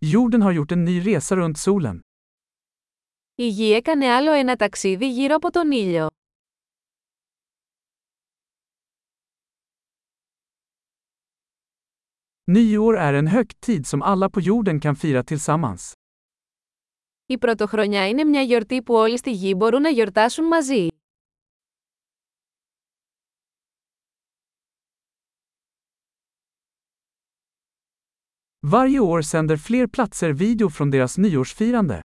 Jorden har gjort en ny resa runt solen. Η Γη έκανε άλλο ένα ταξίδι γύρω από τον ήλιο. Nyår är en högtid som alla på jorden kan fira tillsammans. Η Πρωτοχρονιά είναι μια γιορτή που όλοι στη Γη μπορούν να γιορτάσουν μαζί. Varje år sänder fler platser video från deras nyårsfirande.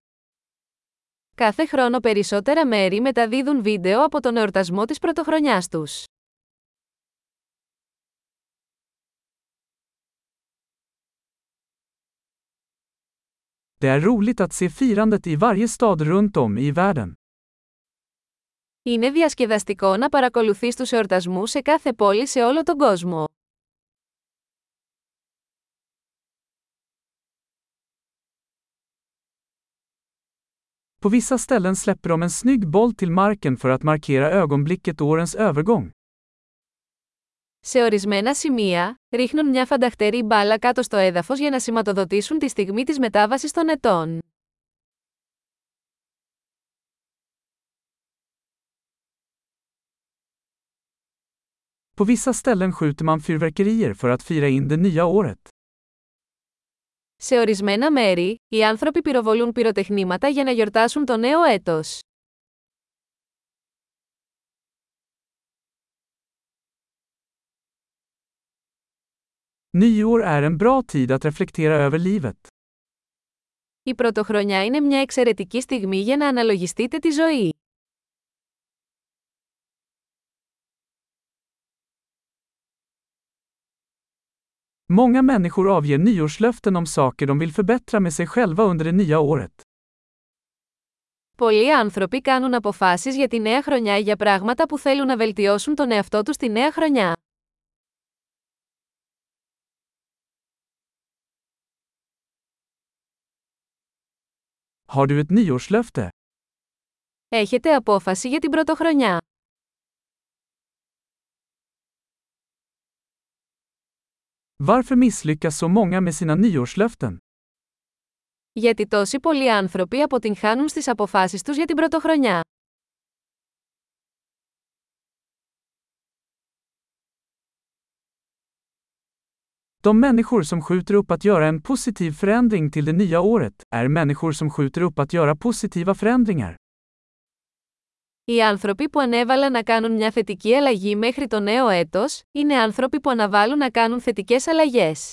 Κάθε χρόνο περισσότερα μέρη μεταδίδουν βίντεο από τον εορτασμό της Πρωτοχρονιάς τους. Det är roligt att se firandet i varje stad runt om i världen. Είναι διασκεδαστικό να παρακολουθείς τους εορτασμούς σε κάθε πόλη σε όλο τον κόσμο. På vissa ställen släpper de en snygg boll till marken för att markera ögonblicket årens övergång. Σε ορισμένα σημεία, ρίχνουν μια φανταχτερή μπάλα κάτω στο έδαφος για να σηματοδοτήσουν τη στιγμή της μετάβασης των ετών. På vissa ställen skjuter man fyrverkerier för att fira in det nya året. Σε ορισμένα μέρη, οι άνθρωποι πυροβολούν πυροτεχνήματα για να γιορτάσουν το νέο έτος. Nyår är en bra tid att reflektera över livet. Η πρωτοχρονιά είναι μια εξαιρετική στιγμή για να αναλογιστείτε τη ζωή. Många människor avger nyårslöften om saker de vill förbättra med sig själva under det nya året. Πολλοί άνθρωποι κάνουν αποφάσεις για τη νέα χρονιά για πράγματα που θέλουν να βελτιώσουν τον εαυτό τους τη νέα χρονιά. Har du ett nyårslöfte? Έχετε απόφαση για την πρωτοχρονιά. Varför misslyckas så många med sina nyårslöften? Γιατί τόσοι πολλοί άνθρωποι αποτυγχάνουν στις αποφάσεις τους για την πρωτοχρονιά. De människor som skjuter upp att göra en positiv förändring till det nya året är människor som skjuter upp att göra positiva förändringar. Οι άνθρωποι που ανέβαλαν να κάνουν μια θετική αλλαγή μέχρι το νέο έτος, είναι άνθρωποι που αναβάλουν να κάνουν θετικές αλλαγές.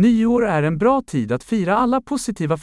Nyår är en bra tid att fira alla positiva